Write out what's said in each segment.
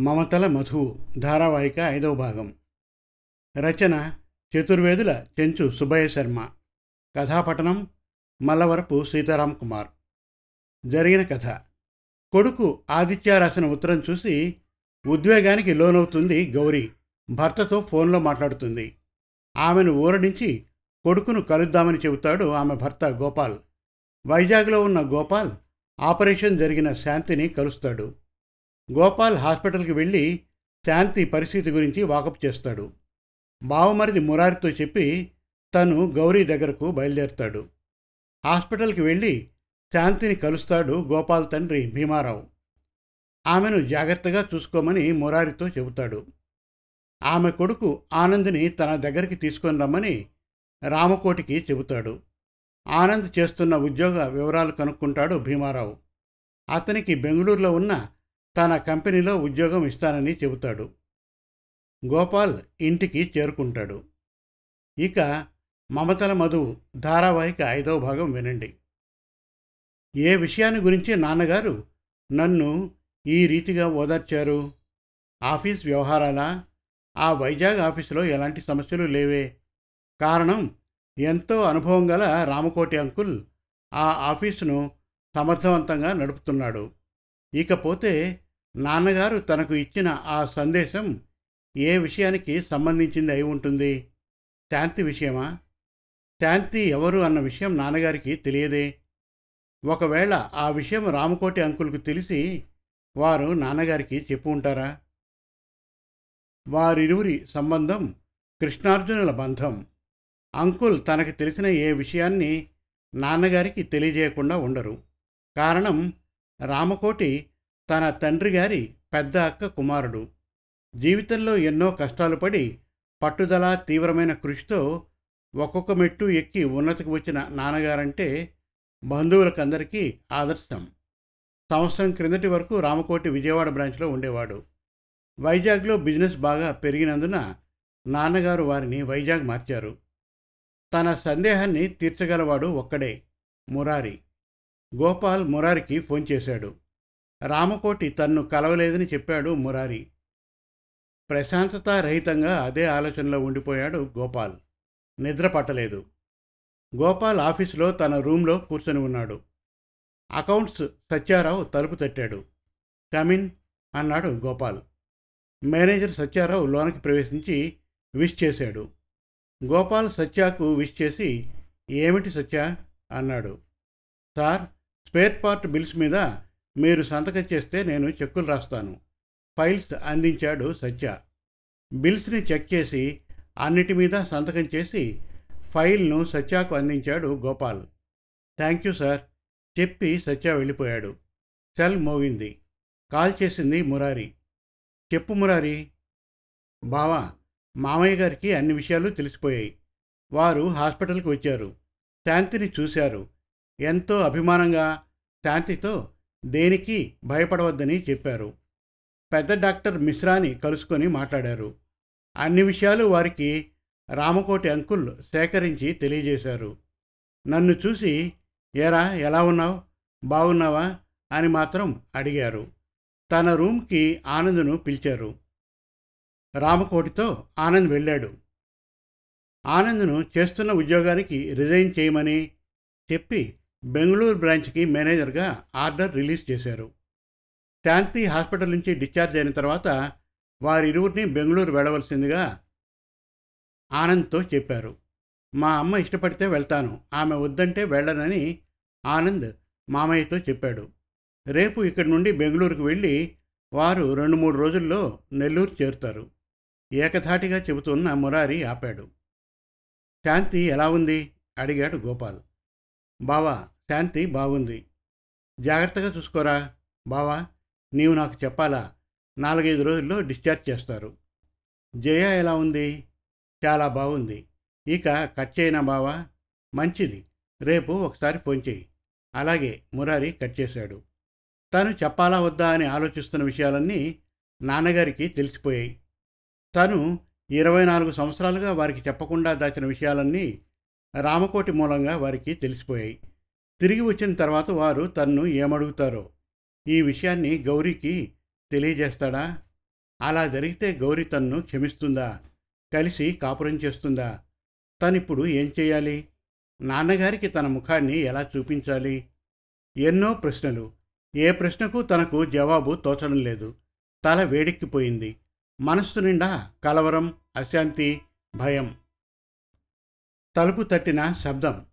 మమతల మధువు ధారావాహిక ఐదవ భాగం. రచన చతుర్వేదుల చెంచు సుబ్బయ్య శర్మ. కథాపఠనం మల్లవరపు సీతారాం కుమార్. జరిగిన కథ. కొడుకు ఆదిత్య రాసిన ఉత్తరం చూసి ఉద్వేగానికి లోనవుతుంది గౌరీ. భర్తతో ఫోన్లో మాట్లాడుతుంది. ఆమెను ఊరడించి కొడుకును కలుద్దామని చెబుతాడు ఆమె భర్త గోపాల్. వైజాగ్లో ఉన్న గోపాల్ ఆపరేషన్ జరిగిన శాంతిని కలుస్తాడు. గోపాల్ హాస్పిటల్కి వెళ్ళి శాంతి పరిస్థితి గురించి వాకప్ చేస్తాడు. బావమరిది మురారితో చెప్పి తను గౌరీ దగ్గరకు బయలుదేరుతాడు. హాస్పిటల్కి వెళ్ళి శాంతిని కలుస్తాడు గోపాల్ తండ్రి భీమారావు. ఆమెను జాగ్రత్తగా చూసుకోమని మురారితో చెబుతాడు. ఆమె కొడుకు ఆనంద్ని తన దగ్గరికి తీసుకొని రమ్మని రామకోటికి చెబుతాడు. ఆనంద్ చేస్తున్న ఉద్యోగ వివరాలు కనుక్కుంటాడు భీమారావు. అతనికి బెంగళూరులో ఉన్న తన కంపెనీలో ఉద్యోగం ఇస్తానని చెబుతాడు. గోపాల్ ఇంటికి చేరుకుంటాడు. ఇక మమతల మధువు ధారావాహిక ఐదవ భాగం వినండి. ఏ విషయాన్ని గురించి నాన్నగారు నన్ను ఈ రీతిగా ఓదార్చారు? ఆఫీస్ వ్యవహారాలా? ఆ వైజాగ్ ఆఫీసులో ఎలాంటి సమస్యలు లేవే? కారణం ఎంతో అనుభవం గల రామకోటి అంకుల్ ఆ ఆఫీసును సమర్థవంతంగా నడుపుతున్నాడు. ఇకపోతే నాన్నగారు తనకు ఇచ్చిన ఆ సందేశం ఏ విషయానికి సంబంధించింది అయి ఉంటుంది? శాంతి విషయమా? శాంతి ఎవరు అన్న విషయం నాన్నగారికి తెలియదే. ఒకవేళ ఆ విషయం రామకోటి అంకుల్కు తెలిసి వారు నాన్నగారికి చెప్పు ఉంటారా? వారిరువురి సంబంధం కృష్ణార్జునుల బంధం. అంకుల్ తనకు తెలిసిన ఏ విషయాన్ని నాన్నగారికి తెలియజేయకుండా ఉండరు. కారణం రామకోటి తన తండ్రి గారి పెద్ద అక్క కుమారుడు. జీవితంలో ఎన్నో కష్టాలు పడి పట్టుదల తీవ్రమైన కృషితో ఒక్కొక్క మెట్టు ఎక్కి ఉన్నతికి వచ్చిన నాన్నగారంటే బంధువులకందరికీ ఆదర్శం. సంవత్సరం క్రిందటి వరకు రామకోటి విజయవాడ బ్రాంచ్లో ఉండేవాడు. వైజాగ్లో బిజినెస్ బాగా పెరిగినందున నాన్నగారు వారిని వైజాగ్ మార్చారు. తన సందేహాన్ని తీర్చగలవాడు ఒక్కడే మురారి. గోపాల్ మురారికి ఫోన్ చేశాడు. రామకోటి తన్ను కలవలేదని చెప్పాడు మురారి. ప్రశాంతత రహితంగా అదే ఆలోచనలో ఉండిపోయాడు గోపాల్. నిద్ర పట్టలేదు. గోపాల్ ఆఫీసులో తన రూమ్లో కూర్చొని ఉన్నాడు. అకౌంట్స్ సత్యారావు తలుపు తట్టాడు. కమిన్ అన్నాడు గోపాల్. మేనేజర్ సత్యారావు లోనకి ప్రవేశించి విష్ చేశాడు. గోపాల్ సత్యాకు విష్ చేసి ఏమిటి సత్య? అన్నాడు. సార్ స్పేర్ పార్ట్ బిల్స్ మీద మీరు సంతకం చేస్తే నేను చెక్కులు రాస్తాను. ఫైల్స్ అందించాడు సత్య. బిల్స్ని చెక్ చేసి అన్నిటి మీద సంతకం చేసి ఫైల్ను సత్యాకు అందించాడు గోపాల్. థ్యాంక్ యూ సార్ చెప్పి సత్య వెళ్ళిపోయాడు. సెల్ మోగింది. కాల్ చేసింది మురారి. చెప్పు మురారి. బావా మామయ్య గారికి అన్ని విషయాలు తెలిసిపోయాయి. వారు హాస్పిటల్కి వచ్చారు. శాంతిని చూశారు. ఎంతో అభిమానంగా శాంతితో దేనికి భయపడవద్దని చెప్పారు. పెద్ద డాక్టర్ మిశ్రాని కలుసుకొని మాట్లాడారు. అన్ని విషయాలు వారికి రామకోటి అంకుల్ సేకరించి తెలియజేశారు. నన్ను చూసి ఏరా ఎలా ఉన్నావు? బాగున్నావా అని మాత్రం అడిగారు. తన రూమ్కి ఆనంద్ను పిలిచారు. రామకోటితో ఆనంద్ వెళ్ళాడు. ఆనంద్ను చేస్తున్న ఉద్యోగానికి రిజైన్ చేయమని చెప్పి బెంగళూరు బ్రాంచ్కి మేనేజర్గా ఆర్డర్ రిలీజ్ చేశారు. శాంతి హాస్పిటల్ నుంచి డిశ్చార్జ్ అయిన తర్వాత వారిరువురిని బెంగళూరు వెళ్ళవలసిందిగా ఆనంద్తో చెప్పారు. మా అమ్మ ఇష్టపడితే వెళ్తాను ఆమె వద్దంటే వెళ్ళనని ఆనంద్ మామయ్యతో చెప్పాడు. రేపు ఇక్కడి నుండి బెంగళూరుకు వెళ్ళి వారు రెండు మూడు రోజుల్లో నెల్లూరు చేరుతారు ఏకధాటిగా చెబుతున్న మురారి ఆపాడు. శాంతి ఎలా ఉంది? అడిగాడు గోపాల్. బావా శాంతి బాగుంది. జాగ్రత్తగా చూసుకోరా. బావా నీవు నాకు చెప్పాలా? నాలుగైదు రోజుల్లో డిశ్చార్జ్ చేస్తారు. జయ ఎలా ఉంది? చాలా బాగుంది. ఇక కట్ చేయనా బావా? మంచిది. రేపు ఒకసారి ఫోన్ చేయి. అలాగే మురారి కట్ చేశాడు. తను చెప్పాలా వద్దా అని ఆలోచిస్తున్న విషయాలన్నీ నాన్నగారికి తెలిసిపోయాయి. తను ఇరవై నాలుగు సంవత్సరాలుగా వారికి చెప్పకుండా దాచిన విషయాలన్నీ రామకోటి మూలంగా వారికి తెలిసిపోయాయి. తిరిగి వచ్చిన తర్వాత వారు తన్ను ఏమడుగుతారో? ఈ విషయాన్ని గౌరీకి తెలియజేస్తాడా? అలా జరిగితే గౌరి తన్ను క్షమిస్తుందా? కలిసి కాపురం చేస్తుందా? తనిప్పుడు ఏం చేయాలి? నాన్నగారికి తన ముఖాన్ని ఎలా చూపించాలి? ఎన్నో ప్రశ్నలు. ఏ ప్రశ్నకు తనకు జవాబు తోచడం లేదు. తల వేడెక్కిపోయింది. మనస్సు నిండా కలవరం అశాంతి భయం. తలుపు తట్టిన శబ్దం.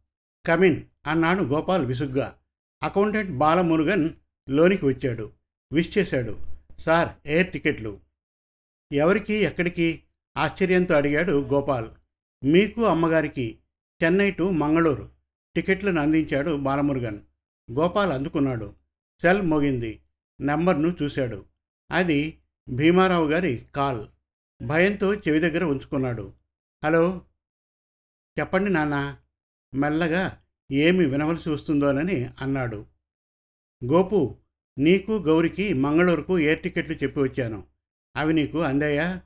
కమిన్ అన్నాడు గోపాల్ విసుగ్గా. అకౌంటెంట్ బాలమురుగన్ లోనికి వచ్చాడు. విష్ చేశాడు. సార్ ఎయిర్ టికెట్లు. ఎవరికి? ఎక్కడికి? ఆశ్చర్యంతో అడిగాడు గోపాల్. మీకు అమ్మగారికి. చెన్నై టు మంగళూరు. టికెట్లను అందించాడు బాలమురుగన్. గోపాల్ అందుకున్నాడు. సెల్ మోగింది. నెంబర్ను చూశాడు. అది భీమారావు గారి కాల్. భయంతో చెవి దగ్గర ఉంచుకున్నాడు. హలో చెప్పండి నాన్న. మెల్లగా ఏమి వినవలసి వస్తుందోనని అన్నాడు. గోపు నీకు గౌరికి మంగళూరుకు ఎయిర్ టికెట్లు చెప్పి వచ్చాను? అవి నీకు అందాయా?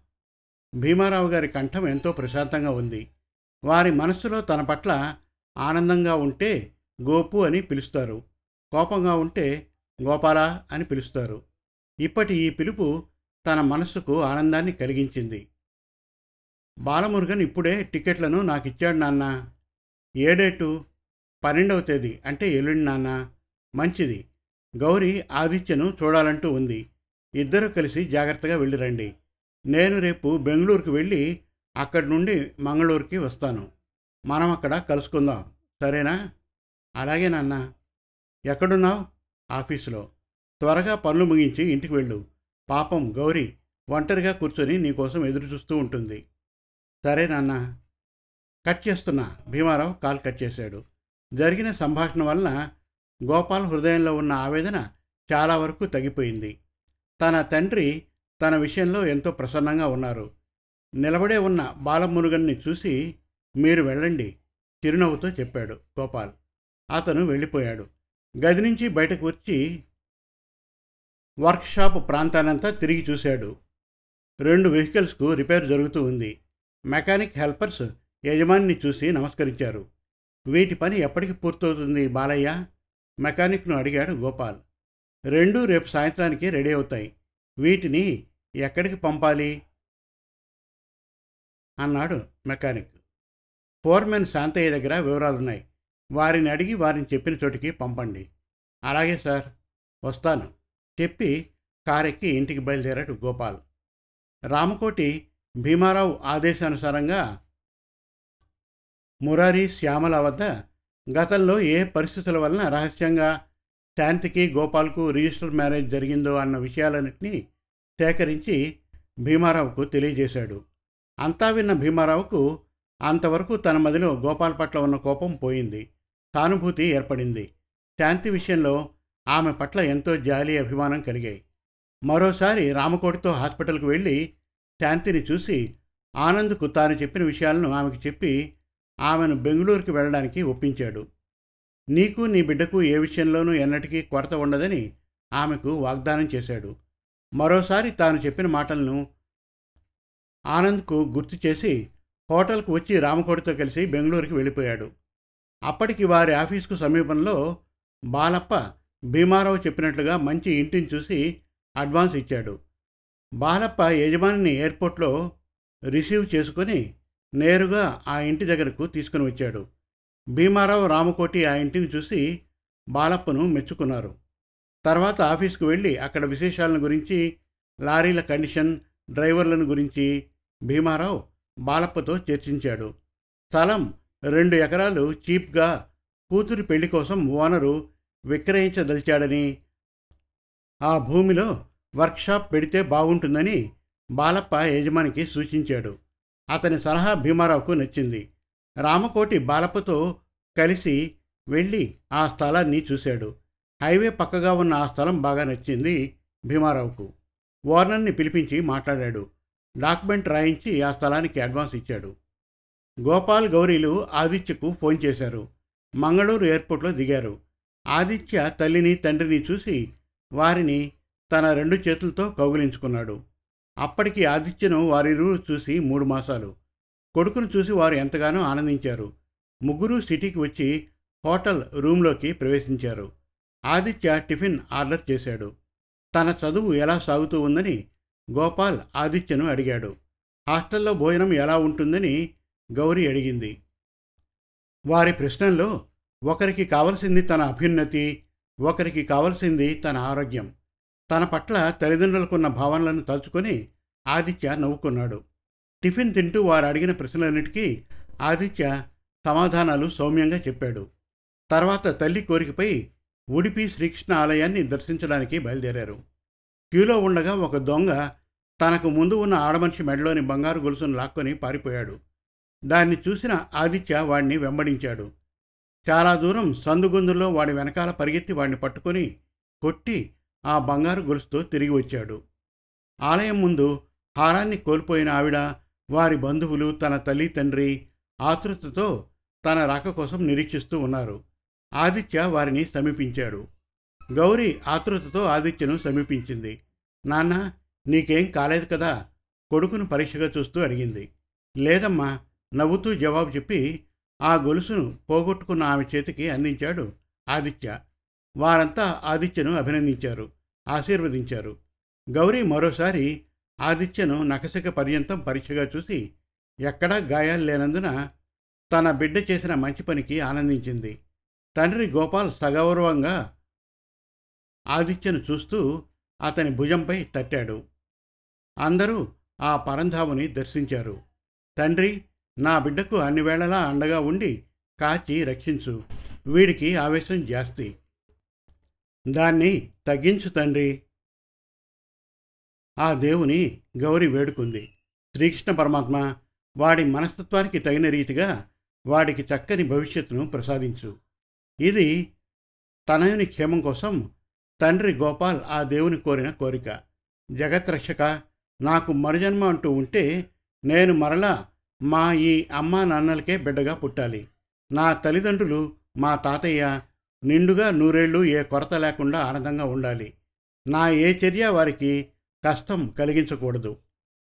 భీమారావు గారి కంఠం ఎంతో ప్రశాంతంగా ఉంది. వారి మనస్సులో తన పట్ల ఆనందంగా ఉంటే గోపు అని పిలుస్తారు. కోపంగా ఉంటే గోపాల అని పిలుస్తారు. ఇప్పటి ఈ పిలుపు తన మనస్సుకు ఆనందాన్ని కలిగించింది. బాలమురుగన్ ఇప్పుడే టికెట్లను నాకు ఇచ్చాడు నాన్న. ఏ డేటు పన్నెండవ తేదీ అంటే ఎల్లుండి నాన్న. మంచిది. గౌరీ ఆదిత్యను చూడాలంటూ ఉంది. ఇద్దరు కలిసి జాగ్రత్తగా వెళ్ళిరండి నేను రేపు బెంగళూరుకు వెళ్ళి అక్కడి నుండి మంగళూరుకి వస్తాను. మనం అక్కడ కలుసుకుందాం. సరేనా? అలాగే నాన్న. ఎక్కడున్నావు? ఆఫీసులో. త్వరగా పనులు ముగించి ఇంటికి వెళ్ళు. పాపం గౌరీ ఒంటరిగా కూర్చొని నీకోసం ఎదురు చూస్తూ ఉంటుంది. సరే నాన్న. కట్ చేస్తున్నా. భీమారావు కాల్ కట్ చేశాడు. జరిగిన సంభాషణ వలన గోపాల్ హృదయంలో ఉన్న ఆవేదన చాలా వరకు తగ్గిపోయింది. తన తండ్రి తన విషయంలో ఎంతో ప్రసన్నంగా ఉన్నారు. నిలబడే ఉన్న బాలమురుగన్ని చూసి మీరు వెళ్ళండి చిరునవ్వుతో చెప్పాడు గోపాల్. అతను వెళ్ళిపోయాడు. గది నుంచి బయటకు వచ్చి వర్క్షాప్ ప్రాంతానంతా తిరిగి చూశాడు. రెండు వెహికల్స్కు రిపేర్ జరుగుతూ ఉంది. మెకానిక్ హెల్పర్స్ యజమానిని చూసి నమస్కరించారు. వీటి పని ఎప్పటికి పూర్తవుతుంది బాలయ్య? మెకానిక్ను అడిగాడు గోపాల్. రెండు రేపు సాయంత్రానికి రెడీ అవుతాయి. వీటిని ఎక్కడికి పంపాలి? అన్నాడు మెకానిక్. ఫోర్మెన్ శాంతయ్య దగ్గర వివరాలున్నాయి. వారిని అడిగి వారిని చెప్పిన చోటికి పంపండి. అలాగే సార్ వస్తాను. చెప్పి కారెక్కి ఇంటికి బయలుదేరాడు గోపాల్. రామకోటి భీమారావు ఆదేశానుసారంగా మురారి శ్యామల వద్ద గతంలో ఏ పరిస్థితుల వలన రహస్యంగా శాంతికి గోపాల్కు రిజిస్టర్ మ్యారేజ్ జరిగిందో అన్న విషయాలన్నింటినీ సేకరించి భీమారావుకు తెలియజేశాడు. అంతా విన్న భీమారావుకు అంతవరకు తన మదిలో గోపాల్ పట్ల ఉన్న కోపం పోయింది. సానుభూతి ఏర్పడింది. శాంతి విషయంలో ఆమె పట్ల ఎంతో జాలి అభిమానం కలిగాయి. మరోసారి రామకోటితో హాస్పిటల్కు వెళ్ళి శాంతిని చూసి ఆనంద్కు తాను చెప్పిన విషయాలను ఆమెకు చెప్పి ఆమెను బెంగళూరుకి వెళ్ళడానికి ఒప్పించాడు. నీకు నీ బిడ్డకు ఏ విషయంలోనూ ఎన్నటికీ కొరత ఉండదని ఆమెకు వాగ్దానం చేశాడు. మరోసారి తాను చెప్పిన మాటలను ఆనంద్కు గుర్తు చేసి హోటల్కు వచ్చి రామకోటితో కలిసి బెంగళూరుకి వెళ్ళిపోయాడు. అప్పటికి వారి ఆఫీసుకు సమీపంలో బాలప్ప భీమారావు చెప్పినట్లుగా మంచి ఇంటిని చూసి అడ్వాన్స్ ఇచ్చాడు. బాలప్ప యజమానిని ఎయిర్పోర్ట్లో రిసీవ్ చేసుకొని నేరుగా ఆ ఇంటి దగ్గరకు తీసుకుని వచ్చాడు. భీమారావు రామకోటి ఆ ఇంటిని చూసి బాలప్పను మెచ్చుకున్నారు. తర్వాత ఆఫీస్కు వెళ్ళి అక్కడ విశేషాలను గురించి లారీల కండిషన్ డ్రైవర్లను గురించి భీమారావు బాలప్పతో చర్చించాడు. స్థలం రెండు ఎకరాలు చీప్గా కూతురి పెళ్ళి కోసం ఓనరు విక్రయించదలిచాడని ఆ భూమిలో వర్క్షాప్ పెడితే బాగుంటుందని బాలప్ప యజమానికి సూచించాడు. అతని సలహా భీమారావుకు నచ్చింది. రామకోటి బాలప్పతో కలిసి వెళ్ళి ఆ స్థలాన్ని చూశాడు. హైవే పక్కగా ఉన్న ఆ స్థలం బాగా నచ్చింది భీమారావుకు. వార్నర్ని పిలిపించి మాట్లాడాడు. డాక్యుమెంట్ రాయించి ఆ స్థలానికి అడ్వాన్స్ ఇచ్చాడు. గోపాల్ గౌరీలు ఆదిత్యకు ఫోన్ చేశారు. మంగళూరు ఎయిర్పోర్ట్లో దిగారు. ఆదిత్య తల్లిని తండ్రిని చూసి వారిని తన రెండు చేతులతో కౌగిలించుకున్నాడు. అప్పటికి ఆదిత్యను వారిరువురు చూసి మూడు మాసాలు. కొడుకును చూసి వారు ఎంతగానో ఆనందించారు. ముగ్గురు సిటీకి వచ్చి హోటల్ రూమ్లోకి ప్రవేశించారు. ఆదిత్య టిఫిన్ ఆర్డర్ చేశాడు. తన చదువు ఎలా సాగుతూ ఉందని గోపాల్ ఆదిత్యను అడిగాడు. హాస్టల్లో భోజనం ఎలా ఉంటుందని గౌరీ అడిగింది. వారి ప్రశ్నల్లో ఒకరికి కావలసింది తన అభ్యున్నతి ఒకరికి కావలసింది తన ఆరోగ్యం. తన పట్ల తల్లిదండ్రులకున్న భావనలను తలుచుకొని ఆదిత్య నవ్వుకున్నాడు. టిఫిన్ తింటూ వారు అడిగిన ప్రశ్నలన్నిటికీ ఆదిత్య సమాధానాలు సౌమ్యంగా చెప్పాడు. తర్వాత తల్లి కోరికపై ఉడిపి శ్రీకృష్ణ ఆలయాన్ని దర్శించడానికి బయలుదేరారు. క్యూలో ఉండగా ఒక దొంగ తనకు ముందు ఉన్న ఆడమనిషి మెడలోని బంగారు గొలుసును లాక్కొని పారిపోయాడు. దాన్ని చూసిన ఆదిత్య వాడిని వెంబడించాడు. చాలా దూరం సందుగొందులో వాడి వెనకాల పరిగెత్తి వాడిని పట్టుకొని కొట్టి ఆ బంగారు గొలుసుతో తిరిగి వచ్చాడు. ఆలయం ముందు హారాన్ని కోల్పోయిన ఆవిడ వారి బంధువులు తన తల్లి తండ్రి ఆతృతతో తన రాక కోసం నిరీక్షిస్తూ ఉన్నారు. ఆదిత్య వారిని సమీపించాడు. గౌరీ ఆతృతతో ఆదిత్యను సమీపించింది. నాన్న నీకేం కాలేదు కదా? కొడుకును పరీక్షగా చూస్తూ అడిగింది. లేదమ్మా నవ్వుతూ జవాబు చెప్పి ఆ గొలుసును పోగొట్టుకున్న ఆమె చేతికి అందించాడు ఆదిత్య. వారంతా ఆదిత్యను అభినందించారు ఆశీర్వదించారు. గౌరీ మరోసారి ఆదిత్యను నకసిక పర్యంతం పరీక్షగా చూసి ఎక్కడా గాయాలు లేనందున తన బిడ్డ చేసిన మంచి పనికి ఆనందించింది. తండ్రి గోపాల్ సగౌరవంగా ఆదిత్యను చూస్తూ అతని భుజంపై తట్టాడు. అందరూ ఆ పరంధాముని దర్శించారు. తండ్రి నా బిడ్డకు అన్ని వేళలా అండగా ఉండి కాచి రక్షించు. వీడికి ఆవేశం జాస్తి. దాన్ని తగ్గించు తండ్రి. ఆ దేవుని గౌరి వేడుకుంది. శ్రీకృష్ణ పరమాత్మ వాడి మనస్తత్వానికి తగిన రీతిగా వాడికి చక్కని భవిష్యత్తును ప్రసాదించు. ఇది తనయుని క్షేమం కోసం తండ్రి గోపాల్ ఆ దేవుని కోరిన కోరిక. జగత్రక్షక నాకు మరుజన్మ అంటూ ఉంటే నేను మరలా మా ఈ అమ్మా నాన్నలకే బిడ్డగా పుట్టాలి. నా తల్లిదండ్రులు మా తాతయ్య నిండుగా నూరేళ్ళు ఏ కొరత లేకుండా ఆనందంగా ఉండాలి. నా ఏ చర్య వారికి కష్టం కలిగించకూడదు.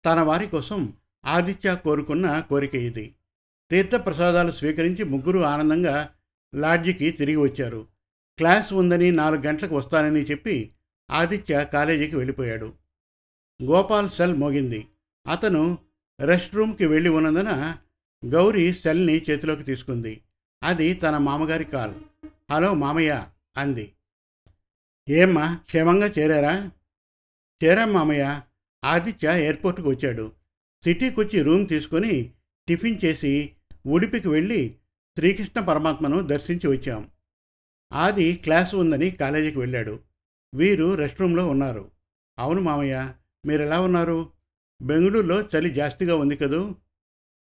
తన వారి కోసం ఆదిత్య కోరుకున్న కోరిక ఇది. తీర్థప్రసాదాలు స్వీకరించి ముగ్గురు ఆనందంగా లాడ్జికి తిరిగి వచ్చారు. క్లాస్ ఉందని నాలుగు గంటలకు వస్తానని చెప్పి ఆదిత్య కాలేజీకి వెళ్ళిపోయాడు. గోపాల్ సెల్ మోగింది. అతను రెస్ట్ రూమ్కి వెళ్ళి ఉన్నందున గౌరీ సెల్ని చేతిలోకి తీసుకుంది. అది తన మామగారి కాల్. హలో మామయ్య అంది. ఏమ్మా క్షేమంగా చేరారా? చేరాం మామయ్య. ఆదిత్య ఎయిర్పోర్ట్కి వచ్చాడు. సిటీకి వచ్చి రూమ్ తీసుకొని టిఫిన్ చేసి ఉడిపికి వెళ్ళి శ్రీకృష్ణ పరమాత్మను దర్శించి వచ్చాం. ఆది క్లాసు ఉందని కాలేజీకి వెళ్ళాడు. వీరు రెస్ట్ రూమ్లో ఉన్నారు. అవును మామయ్య మీరు ఎలా ఉన్నారు? బెంగళూరులో చలి జాస్తిగా ఉంది కదూ?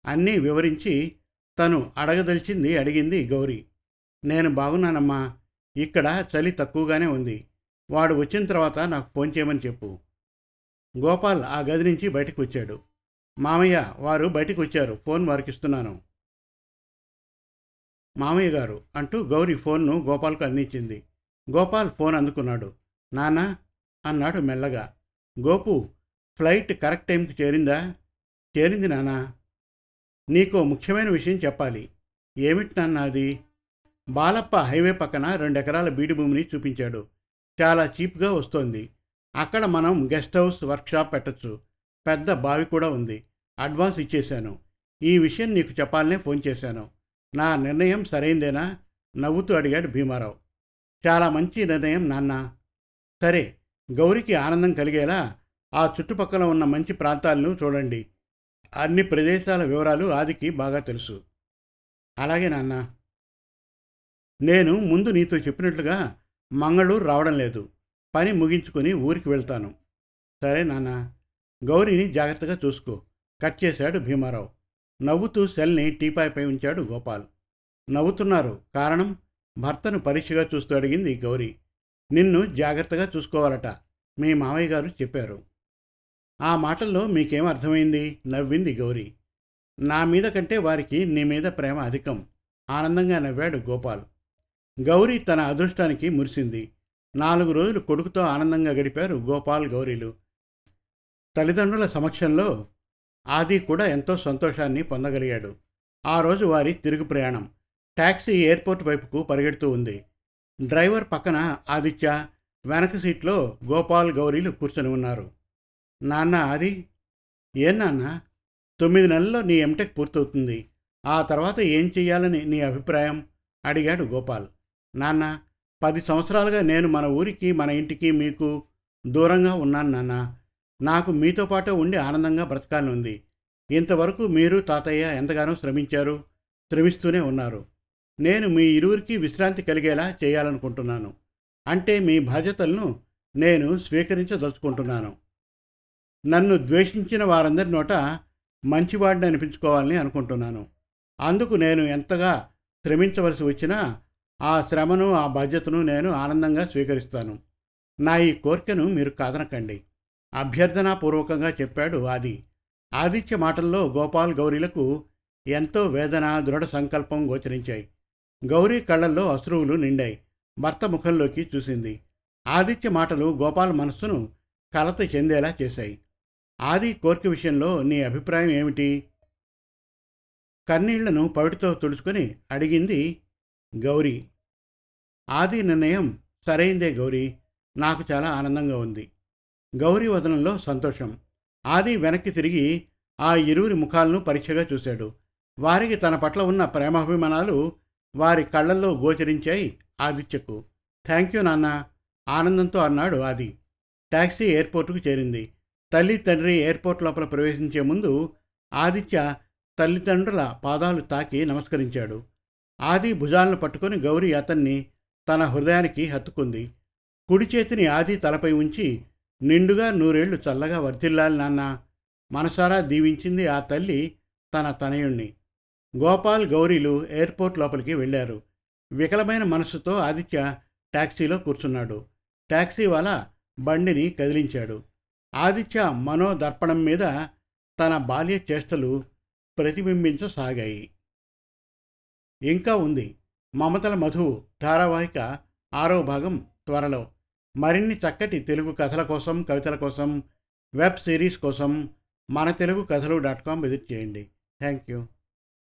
అన్నీ వివరించి తను అడగదలిచింది అడిగింది గౌరీ. నేను బాగున్నానమ్మా. ఇక్కడ చలి తక్కువగానే ఉంది. వాడు వచ్చిన తర్వాత నాకు ఫోన్ చేయమని చెప్పు. గోపాల్ ఆ గది నుంచి బయటకు వచ్చాడు మామయ్య వారు బయటకు వచ్చారు ఫోన్ వారికి ఇస్తున్నాను. మామయ్య గారు అంటూ గౌరీ ఫోన్ను గోపాల్కు అందించింది. గోపాల్ ఫోన్ అందుకున్నాడు. నానా అన్నాడు మెల్లగా. గోపు ఫ్లైట్ కరెక్ట్ టైంకి చేరిందా? చేరింది నానా నీకు ముఖ్యమైన విషయం చెప్పాలి. ఏమిటి నాన్న అది? బాలప్ప హైవే పక్కన రెండెకరాల బీడి భూమిని చూపించాడు. చాలా చీప్గా వస్తోంది. అక్కడ మనం గెస్ట్ హౌస్ వర్క్షాప్ పెట్టచ్చు. పెద్ద బావి కూడా ఉంది. అడ్వాన్స్ ఇచ్చేశాను. ఈ విషయం నీకు చెప్పాలనే ఫోన్ చేశాను. నా నిర్ణయం సరైందేనా? నవ్వుతూ అడిగాడు భీమారావు. చాలా మంచి నిర్ణయం నాన్న. సరే గౌరికి ఆనందం కలిగేలా ఆ చుట్టుపక్కల ఉన్న మంచి ప్రాంతాలను చూడండి. అన్ని ప్రదేశాల వివరాలు ఆదికి బాగా తెలుసు. అలాగే నాన్న. నేను ముందు నీతో చెప్పినట్లుగా మంగళూరు రావడం లేదు. పని ముగించుకొని ఊరికి వెళ్తాను. సరే నాన్న. గౌరీని జాగ్రత్తగా చూసుకో. కట్ చేశాడు భీమారావు. నవ్వుతూ సెల్ని టీపాయ్పై ఉంచాడు గోపాల్. నవ్వుతున్నారు. కారణం? భర్తను పరీక్షగా చూస్తూ అడిగింది గౌరీ. నిన్ను జాగ్రత్తగా చూసుకోవాలట. మీ మావయ్య గారు చెప్పారు. ఆ మాటల్లో మీకేం అర్థమైంది? నవ్వింది గౌరీ. నా మీద కంటే వారికి నీ మీద ప్రేమ అధికం. ఆనందంగా నవ్వాడు గోపాల్. గౌరీ తన అదృష్టానికి మురిసింది. నాలుగు రోజులు కొడుకుతో ఆనందంగా గడిపారు గోపాల్ గౌరీలు. తల్లిదండ్రుల సమక్షంలో ఆది కూడా ఎంతో సంతోషాన్ని పొందగలిగాడు. ఆ రోజు వారి తిరుగు ప్రయాణం. ట్యాక్సీ ఎయిర్పోర్ట్ వైపుకు పరిగెడుతూ ఉంది. డ్రైవర్ పక్కన ఆదిత్య వెనక సీట్లో గోపాల్ గౌరీలు కూర్చొని ఉన్నారు. నాన్న ఆది ఏం నాన్న? తొమ్మిది నెలల్లో నీ ఎంటెక్ పూర్తవుతుంది. ఆ తర్వాత ఏం చెయ్యాలని నీ అభిప్రాయం? అడిగాడు గోపాల్. నాన్న పది సంవత్సరాలుగా నేను మన ఊరికి మన ఇంటికి మీకు దూరంగా ఉన్నాను నాన్న. నాకు మీతో పాటు ఉండి ఆనందంగా బ్రతకాలని ఉంది ఇంతవరకు మీరు తాతయ్య ఎంతగానో శ్రమించారు శ్రమిస్తూనే ఉన్నారు. నేను మీ ఇరువురికి విశ్రాంతి కలిగేలా చేయాలనుకుంటున్నాను. అంటే మీ బాధ్యతలను నేను స్వీకరించదలుచుకుంటున్నాను. నన్ను ద్వేషించిన వారందరి నోట మంచివాడిని అనిపించుకోవాలని అనుకుంటున్నాను. అందుకు నేను ఎంతగా శ్రమించవలసి వచ్చినా ఆ శ్రమను ఆ బాధ్యతను నేను ఆనందంగా స్వీకరిస్తాను. నా ఈ కోరికను మీరు కాదనకండి. అభ్యర్థనాపూర్వకంగా చెప్పాడు ఆది. ఆదిత్య మాటల్లో గోపాల్ గౌరీలకు ఎంతో వేదన దృఢ సంకల్పం గోచరించాయి. గౌరీ కళ్ళల్లో అశ్రువులు నిండాయి. భర్త ముఖంలోకి చూసింది. ఆదిత్య మాటలు గోపాల్ మనస్సును కలత చెందేలా చేశాయి. ఆది కోరిక విషయంలో నీ అభిప్రాయం ఏమిటి? కన్నీళ్ళను పవిటితో తుడుచుకొని అడిగింది గౌరీ. ఆది నిర్ణయం సరైందే గౌరీ. నాకు చాలా ఆనందంగా ఉంది. గౌరీ వదనంలో సంతోషం. ఆది వెనక్కి తిరిగి ఆ ఇరువురి ముఖాలను పరీక్షగా చూశాడు. వారికి తన పట్ల ఉన్న ప్రేమాభిమానాలు వారి కళ్ళల్లో గోచరించాయి ఆదిత్యకు థ్యాంక్ యూ నాన్న. ఆనందంతో అన్నాడు ఆది. ట్యాక్సీ ఎయిర్పోర్టుకు చేరింది. తల్లి తండ్రి ఎయిర్పోర్ట్ లోపల ప్రవేశించే ముందు ఆదిత్య తల్లిదండ్రుల పాదాలు తాకి నమస్కరించాడు. ఆది భుజాలను పట్టుకొని గౌరీ అతన్ని తన హృదయానికి హత్తుకుంది. కుడి చేతిని ఆది తలపై ఉంచి నిండుగా నూరేళ్ళు చల్లగా వర్ధిల్లాలి నాన్న. మనసారా దీవించింది ఆ తల్లి తన తనయుణ్ణి. గోపాల్ గౌరీలు ఎయిర్పోర్ట్ లోపలికి వెళ్ళారు. వికలమైన మనస్సుతో ఆదిత్య ట్యాక్సీలో కూర్చున్నాడు. ట్యాక్సీ వాళ్ళ బండిని కదిలించాడు. ఆదిత్య మనోదర్పణం మీద తన బాల్య చేష్టలు ప్రతిబింబించసాగాయి. ఇంకా ఉంది. మమతల మధు ధారావాహిక ఆరో భాగం త్వరలో. మరిన్ని చక్కటి తెలుగు కథల కోసం కవితల కోసం వెబ్ సిరీస్ కోసం మన Telugu Kathalu dot com visit చేయండి. Thank you